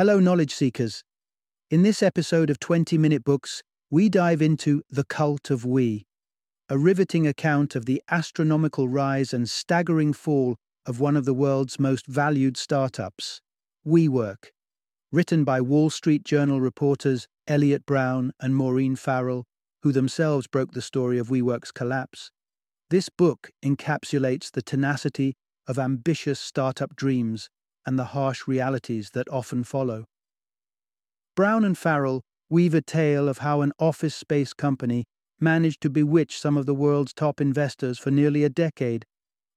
Hello, knowledge seekers. In this episode of 20 Minute Books, we dive into The Cult of We, a riveting account of the astronomical rise and staggering fall of one of the world's most valued startups, WeWork. Written by Wall Street Journal reporters Eliot Brown and Maureen Farrell, who themselves broke the story of WeWork's collapse. This book encapsulates the tenacity of ambitious startup dreams and the harsh realities that often follow. Brown and Farrell weave a tale of how an office space company managed to bewitch some of the world's top investors for nearly a decade,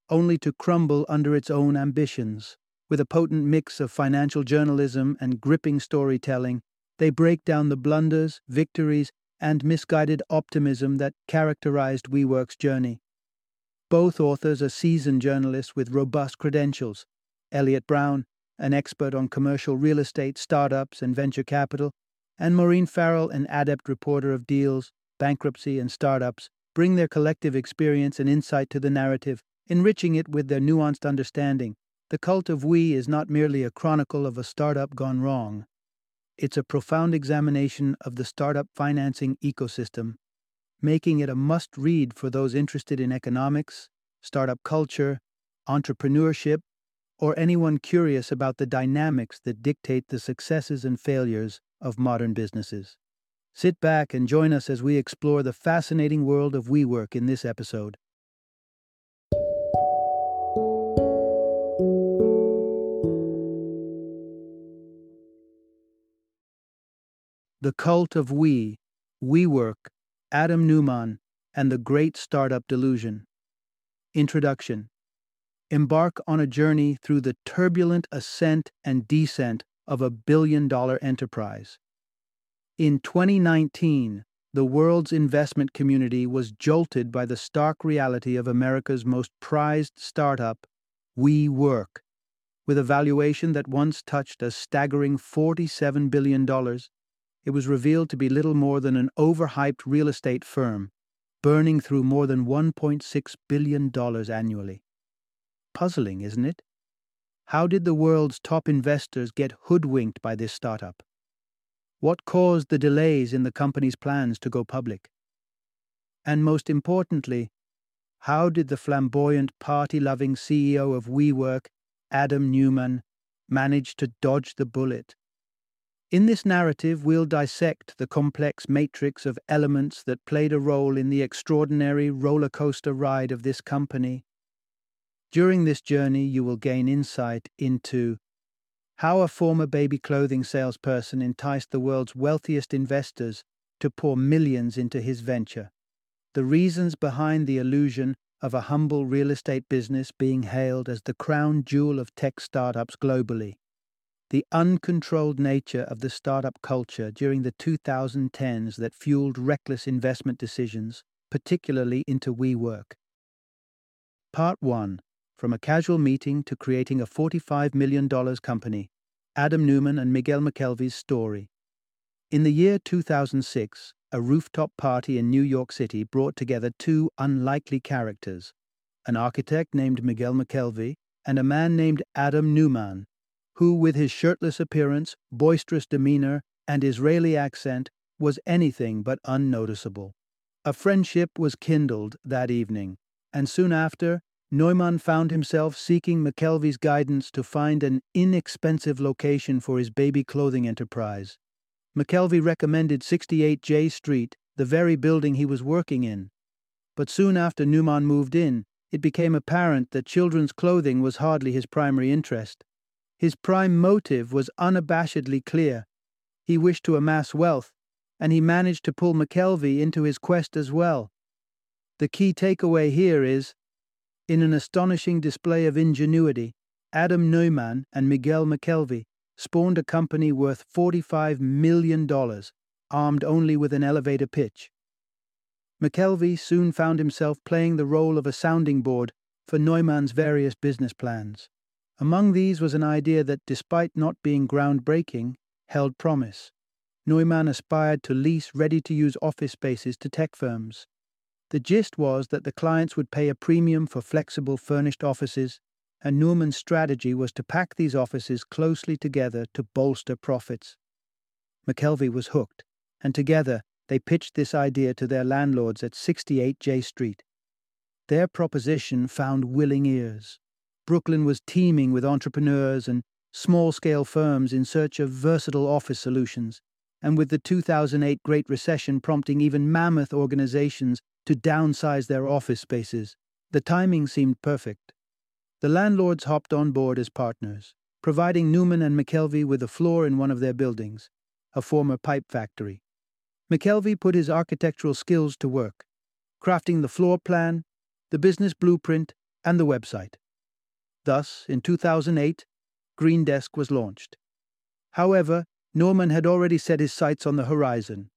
only to crumble under its own ambitions. With a potent mix of financial journalism and gripping storytelling, they break down the blunders, victories, and misguided optimism that characterized WeWork's journey. Both authors are seasoned journalists with robust credentials. Eliot Brown, an expert on commercial real estate, startups, and venture capital, and Maureen Farrell, an adept reporter of deals, bankruptcy, and startups, bring their collective experience and insight to the narrative, enriching it with their nuanced understanding. The Cult of We is not merely a chronicle of a startup gone wrong. It's a profound examination of the startup financing ecosystem making it a must read for those interested in economics, startup culture, entrepreneurship, or anyone curious about the dynamics that dictate the successes and failures of modern businesses. Sit back and join us as we explore the fascinating world of WeWork in this episode. The Cult of We, WeWork, Adam Neumann, and the Great Startup Delusion. Introduction Embark on a journey through the turbulent ascent and descent of a billion dollar enterprise. In 2019, the world's investment community was jolted by the stark reality of America's most prized startup, WeWork. With a valuation that once touched a staggering $47 billion, it was revealed to be little more than an overhyped real estate firm, burning through more than $1.6 billion annually. Puzzling, isn't it? How did the world's top investors get hoodwinked by this startup? What caused the delays in the company's plans to go public? And most importantly, how did the flamboyant party loving CEO of WeWork, Adam Neumann, manage to dodge the bullet in this narrative, we'll dissect the complex matrix of elements that played a role in the extraordinary roller coaster ride of this company. During this journey, you will gain insight into how a former baby clothing salesperson enticed the world's wealthiest investors to pour millions into his venture, the reasons behind the illusion of a humble real estate business being hailed as the crown jewel of tech startups globally. The uncontrolled nature of the startup culture during the 2010s that fueled reckless investment decisions, particularly into WeWork. Part 1 From a casual meeting to creating a $45 million company Adam Neumann and Miguel McKelvey's story. In the year 2006, a rooftop party in New York City brought together two unlikely characters an architect named Miguel McKelvey and a man named Adam Neumann, who, with his shirtless appearance, boisterous demeanor, and Israeli accent, was anything but unnoticeable. A friendship was kindled that evening, and soon after, Neumann found himself seeking McKelvey's guidance to find an inexpensive location for his baby clothing enterprise. McKelvey recommended 68 Jay Street, the very building he was working in. But soon after Neumann moved in, it became apparent that children's clothing was hardly his primary interest. His prime motive was unabashedly clear. He wished to amass wealth, and he managed to pull McKelvey into his quest as well. The key takeaway here is in an astonishing display of ingenuity, Adam Neumann and Miguel McKelvey spawned a company worth $45 million, armed only with an elevator pitch. McKelvey soon found himself playing the role of a sounding board for Neumann's various business plans. Among these was an idea that, despite not being groundbreaking, held promise. Neumann aspired to lease ready to use office spaces to tech firms. The gist was that the clients would pay a premium for flexible furnished offices, and Neumann's strategy was to pack these offices closely together to bolster profits. McKelvey was hooked, and together they pitched this idea to their landlords at 68 Jay Street. Their proposition found willing ears. Brooklyn was teeming with entrepreneurs and small scale firms in search of versatile office solutions, and with the 2008 Great Recession prompting even mammoth organizations to downsize their office spaces, the timing seemed perfect. The landlords hopped on board as partners, providing Neumann and McKelvey with a floor in one of their buildings, a former pipe factory. McKelvey put his architectural skills to work, crafting the floor plan, the business blueprint, and the website. Thus, in 2008, Green Desk was launched. However, Neumann had already set his sights on the horizon.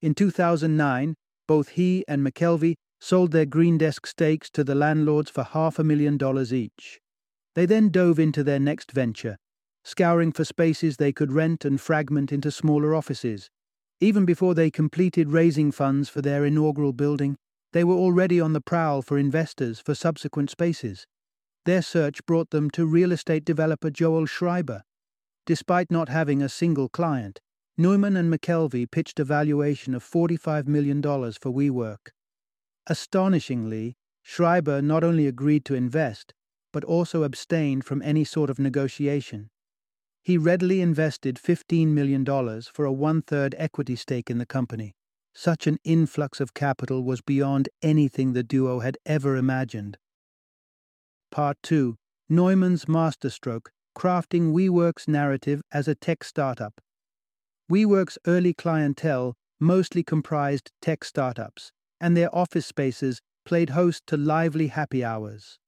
In 2009, both he and McKelvey sold their Green Desk stakes to the landlords for half a million dollars each. They then dove into their next venture, scouring for spaces they could rent and fragment into smaller offices. Even before they completed raising funds for their inaugural building, they were already on the prowl for investors for subsequent spaces. Their search brought them to real estate developer Joel Schreiber. Despite not having a single client, Neumann and McKelvey pitched a valuation of $45 million for WeWork. Astonishingly, Schreiber not only agreed to invest, but also abstained from any sort of negotiation. He readily invested $15 million for a one third equity stake in the company. Such an influx of capital was beyond anything the duo had ever imagined. Part 2 Neumann's Masterstroke Crafting WeWork's Narrative as a Tech Startup. WeWork's early clientele mostly comprised tech startups, and their office spaces played host to lively happy hours.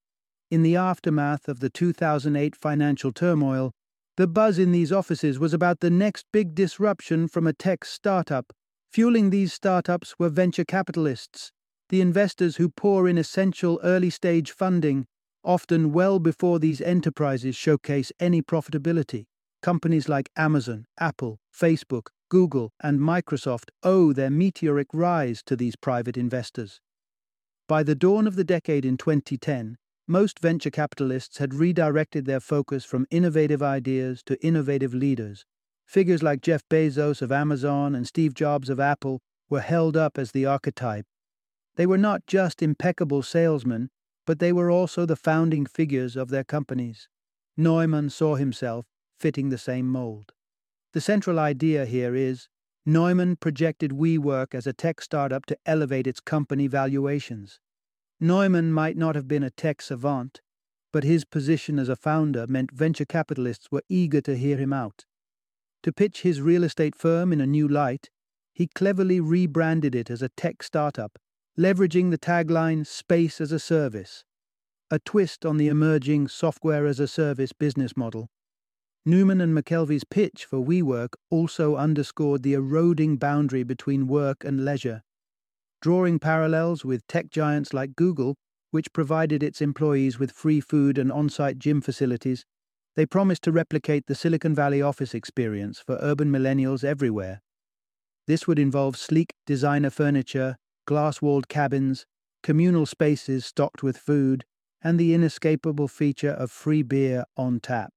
In the aftermath of the 2008 financial turmoil, the buzz in these offices was about the next big disruption from a tech startup. Fueling these startups were venture capitalists, the investors who pour in essential early stage funding, often well before these enterprises showcase any profitability. Companies like Amazon, Apple, Facebook, Google, and Microsoft owe their meteoric rise to these private investors. By the dawn of the decade in 2010, most venture capitalists had redirected their focus from innovative ideas to innovative leaders. Figures like Jeff Bezos of Amazon and Steve Jobs of Apple were held up as the archetype. They were not just impeccable salesmen, but they were also the founding figures of their companies. Neumann saw himself fitting the same mold. The central idea here is Neumann projected WeWork as a tech startup to elevate its company valuations. Neumann might not have been a tech savant, but his position as a founder meant venture capitalists were eager to hear him out. To pitch his real estate firm in a new light, he cleverly rebranded it as a tech startup, leveraging the tagline Space as a Service, a twist on the emerging software as a service business model. Neumann and McKelvey's pitch for WeWork also underscored the eroding boundary between work and leisure, drawing parallels with tech giants like Google, which provided its employees with free food and on site gym facilities. They promised to replicate the Silicon Valley office experience for urban millennials everywhere. This would involve sleek designer furniture, glass walled cabins, communal spaces stocked with food, and the inescapable feature of free beer on tap.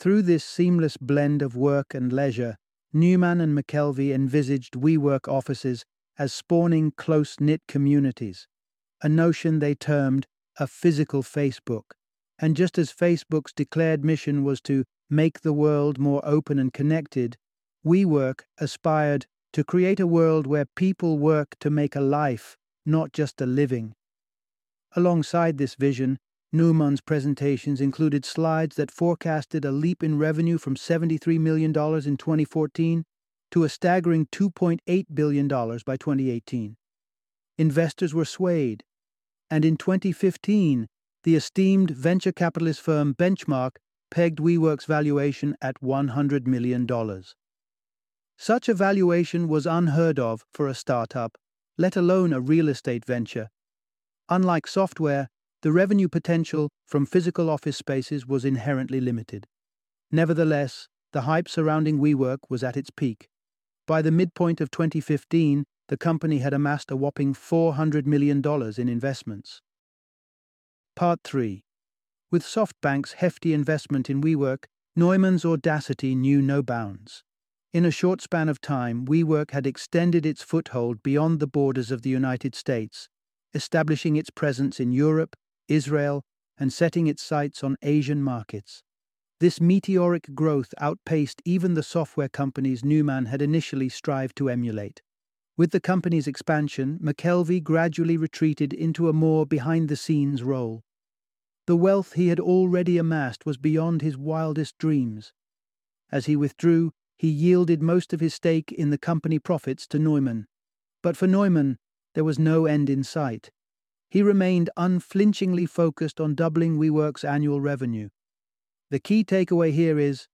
Through this seamless blend of work and leisure, Neumann and McKelvey envisaged WeWork offices as spawning close knit communities, a notion they termed a physical Facebook. And just as Facebook's declared mission was to make the world more open and connected, WeWork aspired to create a world where people work to make a life, not just a living. Alongside this vision, Neumann's presentations included slides that forecasted a leap in revenue from $73 million in 2014 to a staggering $2.8 billion by 2018. Investors were swayed, and in 2015, the esteemed venture capitalist firm Benchmark pegged WeWork's valuation at $100 million. Such a valuation was unheard of for a startup, let alone a real estate venture. Unlike software, the revenue potential from physical office spaces was inherently limited. Nevertheless, the hype surrounding WeWork was at its peak. By the midpoint of 2015, the company had amassed a whopping $400 million in investments. Part 3 With SoftBank's hefty investment in WeWork, Neumann's audacity knew no bounds. In a short span of time, WeWork had extended its foothold beyond the borders of the United States, establishing its presence in Europe, Israel, and setting its sights on Asian markets. This meteoric growth outpaced even the software companies Neumann had initially strived to emulate. With the company's expansion, McKelvey gradually retreated into a more behind the scenes role. The wealth he had already amassed was beyond his wildest dreams. As he withdrew, he yielded most of his stake in the company profits to Neumann. But for Neumann, there was no end in sight. He remained unflinchingly focused on doubling WeWork's annual revenue. The key takeaway here is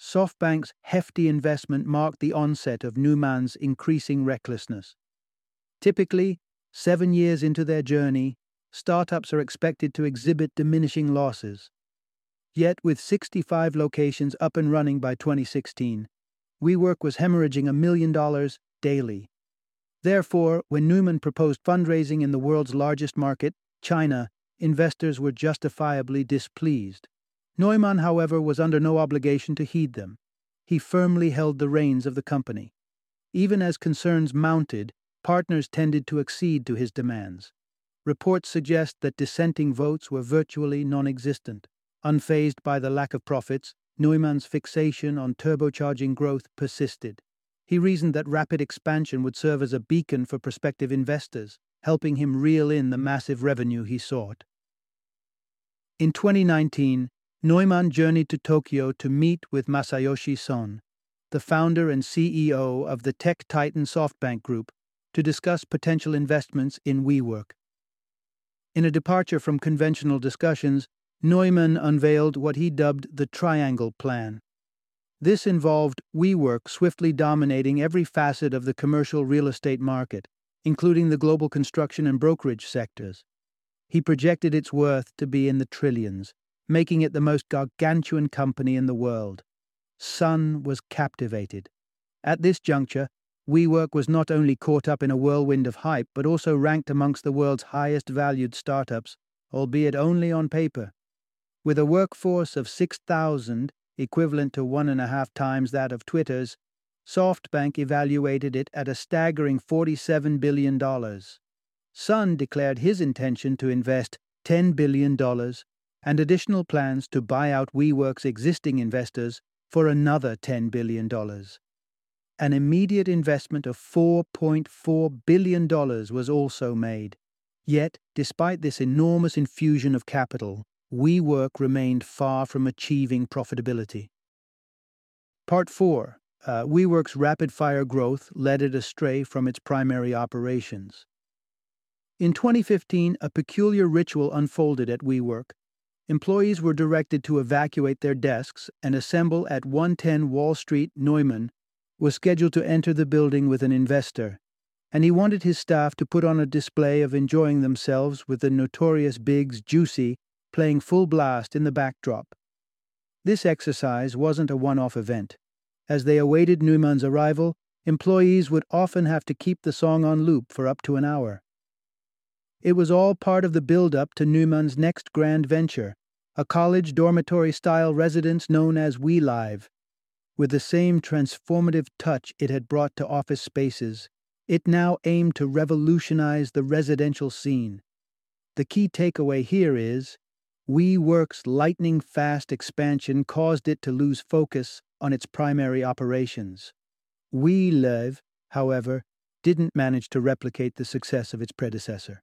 SoftBank's hefty investment marked the onset of Neumann's increasing recklessness. Typically, seven years into their journey, startups are expected to exhibit diminishing losses. Yet, with 65 locations up and running by 2016, WeWork was hemorrhaging a million dollars daily. Therefore, when Neumann proposed fundraising in the world's largest market, China, investors were justifiably displeased. Neumann, however, was under no obligation to heed them. He firmly held the reins of the company. Even as concerns mounted, partners tended to accede to his demands. Reports suggest that dissenting votes were virtually non existent. Unfazed by the lack of profits, Neumann's fixation on turbocharging growth persisted. He reasoned that rapid expansion would serve as a beacon for prospective investors, helping him reel in the massive revenue he sought. In 2019, Neumann journeyed to Tokyo to meet with Masayoshi Son, the founder and CEO of the tech titan SoftBank Group, to discuss potential investments in WeWork. In a departure from conventional discussions, Neumann unveiled what he dubbed the Triangle Plan. This involved WeWork swiftly dominating every facet of the commercial real estate market, including the global construction and brokerage sectors. He projected its worth to be in the trillions, making it the most gargantuan company in the world. Son was captivated. At this juncture, WeWork was not only caught up in a whirlwind of hype, but also ranked amongst the world's highest valued startups, albeit only on paper. With a workforce of 6,000, equivalent to one and a half times that of Twitter's, SoftBank evaluated it at a staggering $47 billion. Son declared his intention to invest $10 billion and additional plans to buy out WeWork's existing investors for another $10 billion. An immediate investment of $4.4 billion was also made. Yet, despite this enormous infusion of capital, WeWork remained far from achieving profitability. Part 4 uh, WeWork's rapid fire growth led it astray from its primary operations. In 2015, a peculiar ritual unfolded at WeWork. Employees were directed to evacuate their desks and assemble at 110 Wall Street. Neumann was scheduled to enter the building with an investor, and he wanted his staff to put on a display of enjoying themselves with the notorious B.I.G.'s Juicy playing full blast in the backdrop. This exercise wasn't a one off event. As they awaited Neumann's arrival, employees would often have to keep the song on loop for up to an hour. It was all part of the build up to Neumann's next grand venture, a college dormitory style residence known as WeLive. With the same transformative touch it had brought to office spaces, it now aimed to revolutionize the residential scene. The key takeaway here is WeWork's lightning fast expansion caused it to lose focus on its primary operations. WeLive, however, didn't manage to replicate the success of its predecessor.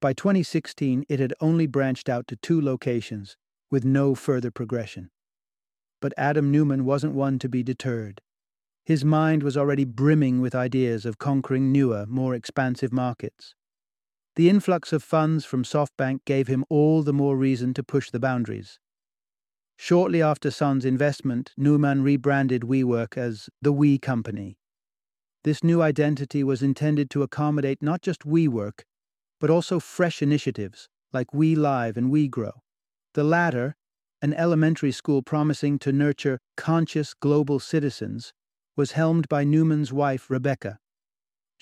By 2016, it had only branched out to two locations, with no further progression. But Adam Neumann wasn't one to be deterred. His mind was already brimming with ideas of conquering newer, more expansive markets. The influx of funds from SoftBank gave him all the more reason to push the boundaries. Shortly after Son's investment, Neumann rebranded WeWork as the We Company. This new identity was intended to accommodate not just WeWork, but also fresh initiatives like WeLive and WeGrow. The latter, an elementary school promising to nurture conscious global citizens, was helmed by Neumann's wife, Rebecca.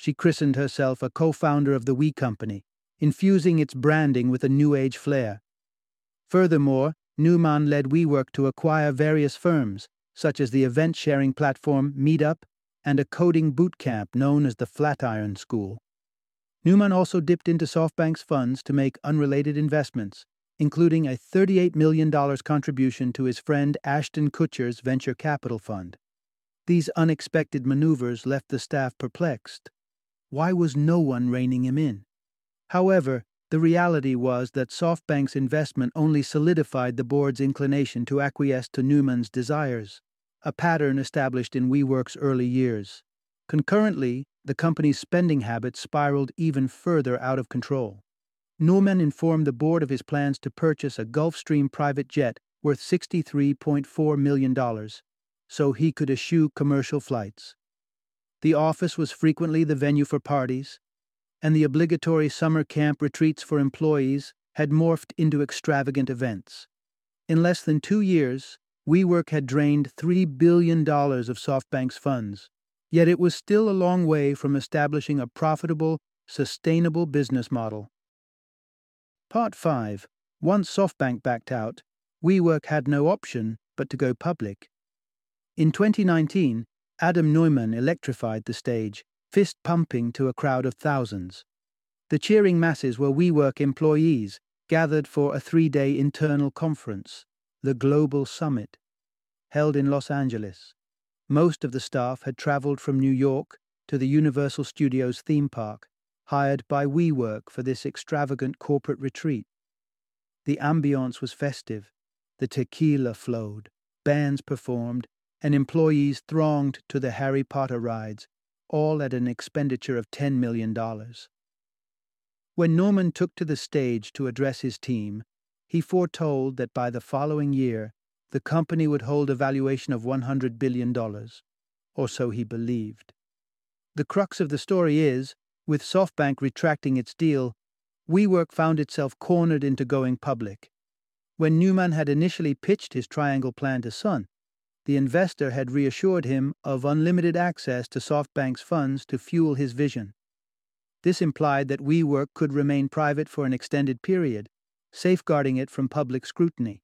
She christened herself a co founder of the We Company, infusing its branding with a New Age flair. Furthermore, Neumann led WeWork to acquire various firms, such as the event sharing platform Meetup and a coding boot camp known as the Flatiron School. Neumann also dipped into SoftBank's funds to make unrelated investments, including a $38 million contribution to his friend Ashton Kutcher's venture capital fund. These unexpected maneuvers left the staff perplexed. Why was no one reining him in? However, the reality was that SoftBank's investment only solidified the board's inclination to acquiesce to Neumann's desires, a pattern established in WeWork's early years. Concurrently, the company's spending habits spiraled even further out of control. Neumann informed the board of his plans to purchase a Gulfstream private jet worth $63.4 million so he could eschew commercial flights. The office was frequently the venue for parties, and the obligatory summer camp retreats for employees had morphed into extravagant events. In less than two years, WeWork had drained $3 billion of SoftBank's funds, yet it was still a long way from establishing a profitable, sustainable business model. Part 5 Once SoftBank backed out, WeWork had no option but to go public. In 2019, Adam Neumann electrified the stage fist pumping to a crowd of thousands. The cheering masses were WeWork employees gathered for a three day internal conference, the Global Summit, held in Los Angeles. Most of the staff had traveled from New York to the Universal Studios theme park, hired by WeWork for this extravagant corporate retreat. The ambiance was festive, the tequila flowed, bands performed, and employees thronged to the Harry Potter rides all at an expenditure of $10 million. When Neumann took to the stage to address his team, he foretold that by the following year, the company would hold a valuation of $100 billion, or so he believed. The crux of the story is, with SoftBank retracting its deal, WeWork found itself cornered into going public. When Neumann had initially pitched his triangle plan to Son, the investor had reassured him of unlimited access to SoftBank's funds to fuel his vision. This implied that WeWork could remain private for an extended period, safeguarding it from public scrutiny.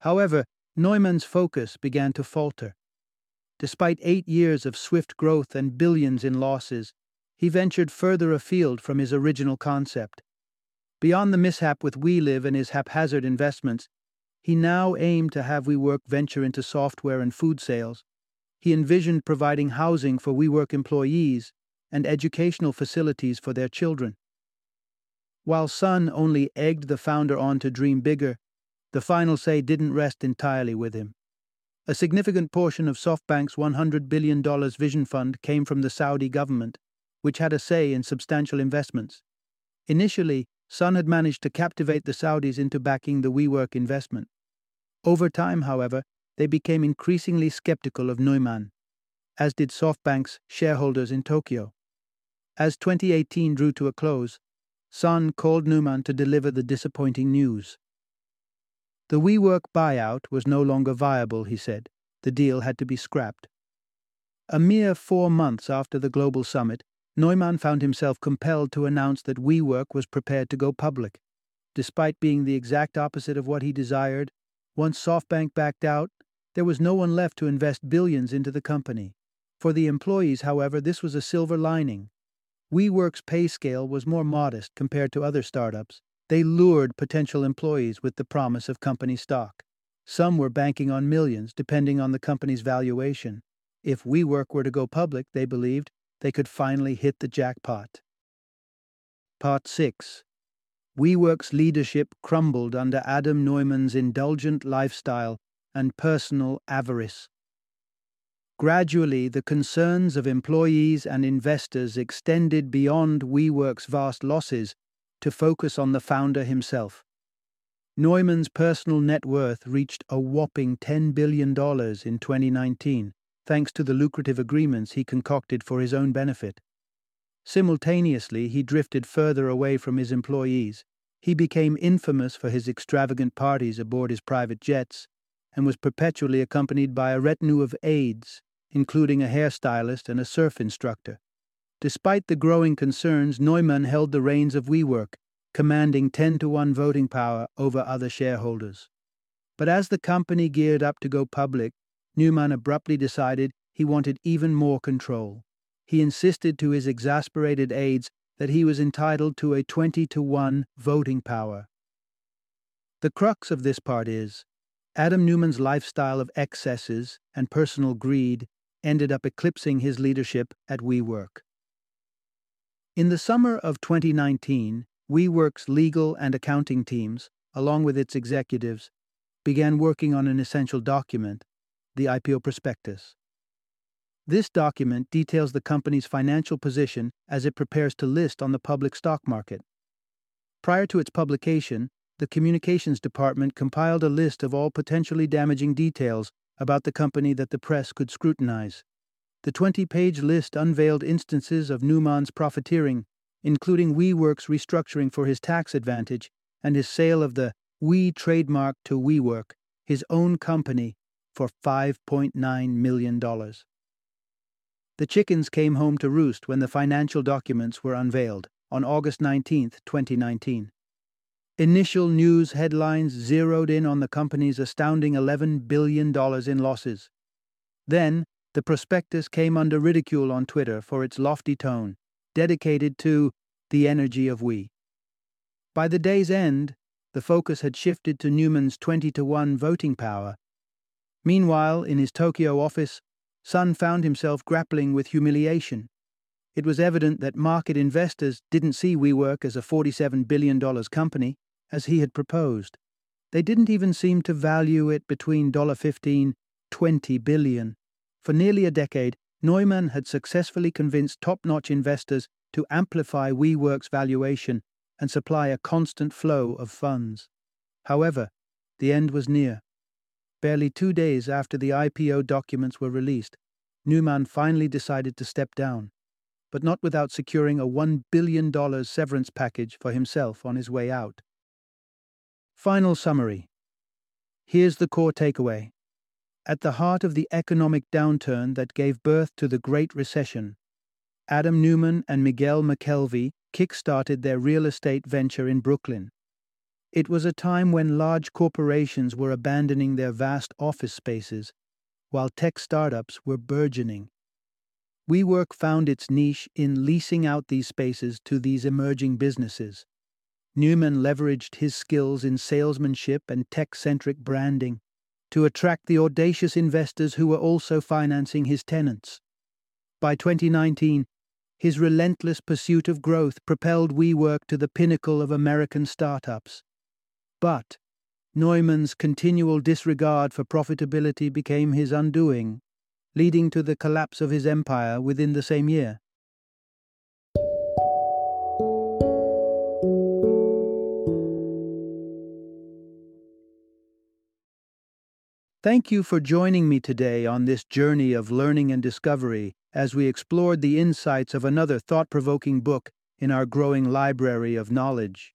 However, Neumann's focus began to falter. Despite eight years of swift growth and billions in losses, he ventured further afield from his original concept. Beyond the mishap with WeLive and his haphazard investments, he now aimed to have WeWork venture into software and food sales. He envisioned providing housing for WeWork employees and educational facilities for their children. While Son only egged the founder on to dream bigger, the final say didn't rest entirely with him. A significant portion of SoftBank's $100 billion vision fund came from the Saudi government, which had a say in substantial investments. Initially, Son had managed to captivate the Saudis into backing the WeWork investment. Over time, however, they became increasingly skeptical of Neumann, as did SoftBank's shareholders in Tokyo. As 2018 drew to a close, Son called Neumann to deliver the disappointing news. The WeWork buyout was no longer viable, he said. The deal had to be scrapped. A mere four months after the global summit, Neumann found himself compelled to announce that WeWork was prepared to go public. Despite being the exact opposite of what he desired, once SoftBank backed out, there was no one left to invest billions into the company. For the employees, however, this was a silver lining. WeWork's pay scale was more modest compared to other startups. They lured potential employees with the promise of company stock. Some were banking on millions, depending on the company's valuation. If WeWork were to go public, they believed, they could finally hit the jackpot. Part 6 WeWork's leadership crumbled under Adam Neumann's indulgent lifestyle and personal avarice. Gradually, the concerns of employees and investors extended beyond WeWork's vast losses to focus on the founder himself. Neumann's personal net worth reached a whopping $10 billion in 2019, thanks to the lucrative agreements he concocted for his own benefit. Simultaneously, he drifted further away from his employees. He became infamous for his extravagant parties aboard his private jets and was perpetually accompanied by a retinue of aides, including a hairstylist and a surf instructor. Despite the growing concerns, Neumann held the reins of WeWork, commanding 10 to 1 voting power over other shareholders. But as the company geared up to go public, Neumann abruptly decided he wanted even more control. He insisted to his exasperated aides that he was entitled to a 20 to 1 voting power. The crux of this part is Adam Neumann's lifestyle of excesses and personal greed ended up eclipsing his leadership at WeWork. In the summer of 2019, WeWork's legal and accounting teams, along with its executives, began working on an essential document, the IPO prospectus. This document details the company's financial position as it prepares to list on the public stock market. Prior to its publication, the Communications Department compiled a list of all potentially damaging details about the company that the press could scrutinize. The 20 page list unveiled instances of Neumann's profiteering, including WeWork's restructuring for his tax advantage and his sale of the We trademark to WeWork, his own company, for $5.9 million. The chickens came home to roost when the financial documents were unveiled on August 19, 2019. Initial news headlines zeroed in on the company's astounding $11 billion in losses. Then, the prospectus came under ridicule on Twitter for its lofty tone, dedicated to the energy of we. By the day's end, the focus had shifted to Neumann's 20 to 1 voting power. Meanwhile, in his Tokyo office, Son found himself grappling with humiliation. It was evident that market investors didn't see WeWork as a $47 billion company, as he had proposed. They didn't even seem to value it between $15 $20 billion. For nearly a decade, Neumann had successfully convinced top notch investors to amplify WeWork's valuation and supply a constant flow of funds. However, the end was near. Barely two days after the IPO documents were released, Neumann finally decided to step down, but not without securing a $1 billion severance package for himself on his way out. Final summary Here's the core takeaway. At the heart of the economic downturn that gave birth to the Great Recession, Adam Neumann and Miguel McKelvey kick-started their real estate venture in Brooklyn. It was a time when large corporations were abandoning their vast office spaces, while tech startups were burgeoning. WeWork found its niche in leasing out these spaces to these emerging businesses. Neumann leveraged his skills in salesmanship and tech centric branding to attract the audacious investors who were also financing his tenants. By 2019, his relentless pursuit of growth propelled WeWork to the pinnacle of American startups. But Neumann's continual disregard for profitability became his undoing, leading to the collapse of his empire within the same year. Thank you for joining me today on this journey of learning and discovery as we explored the insights of another thought provoking book in our growing library of knowledge.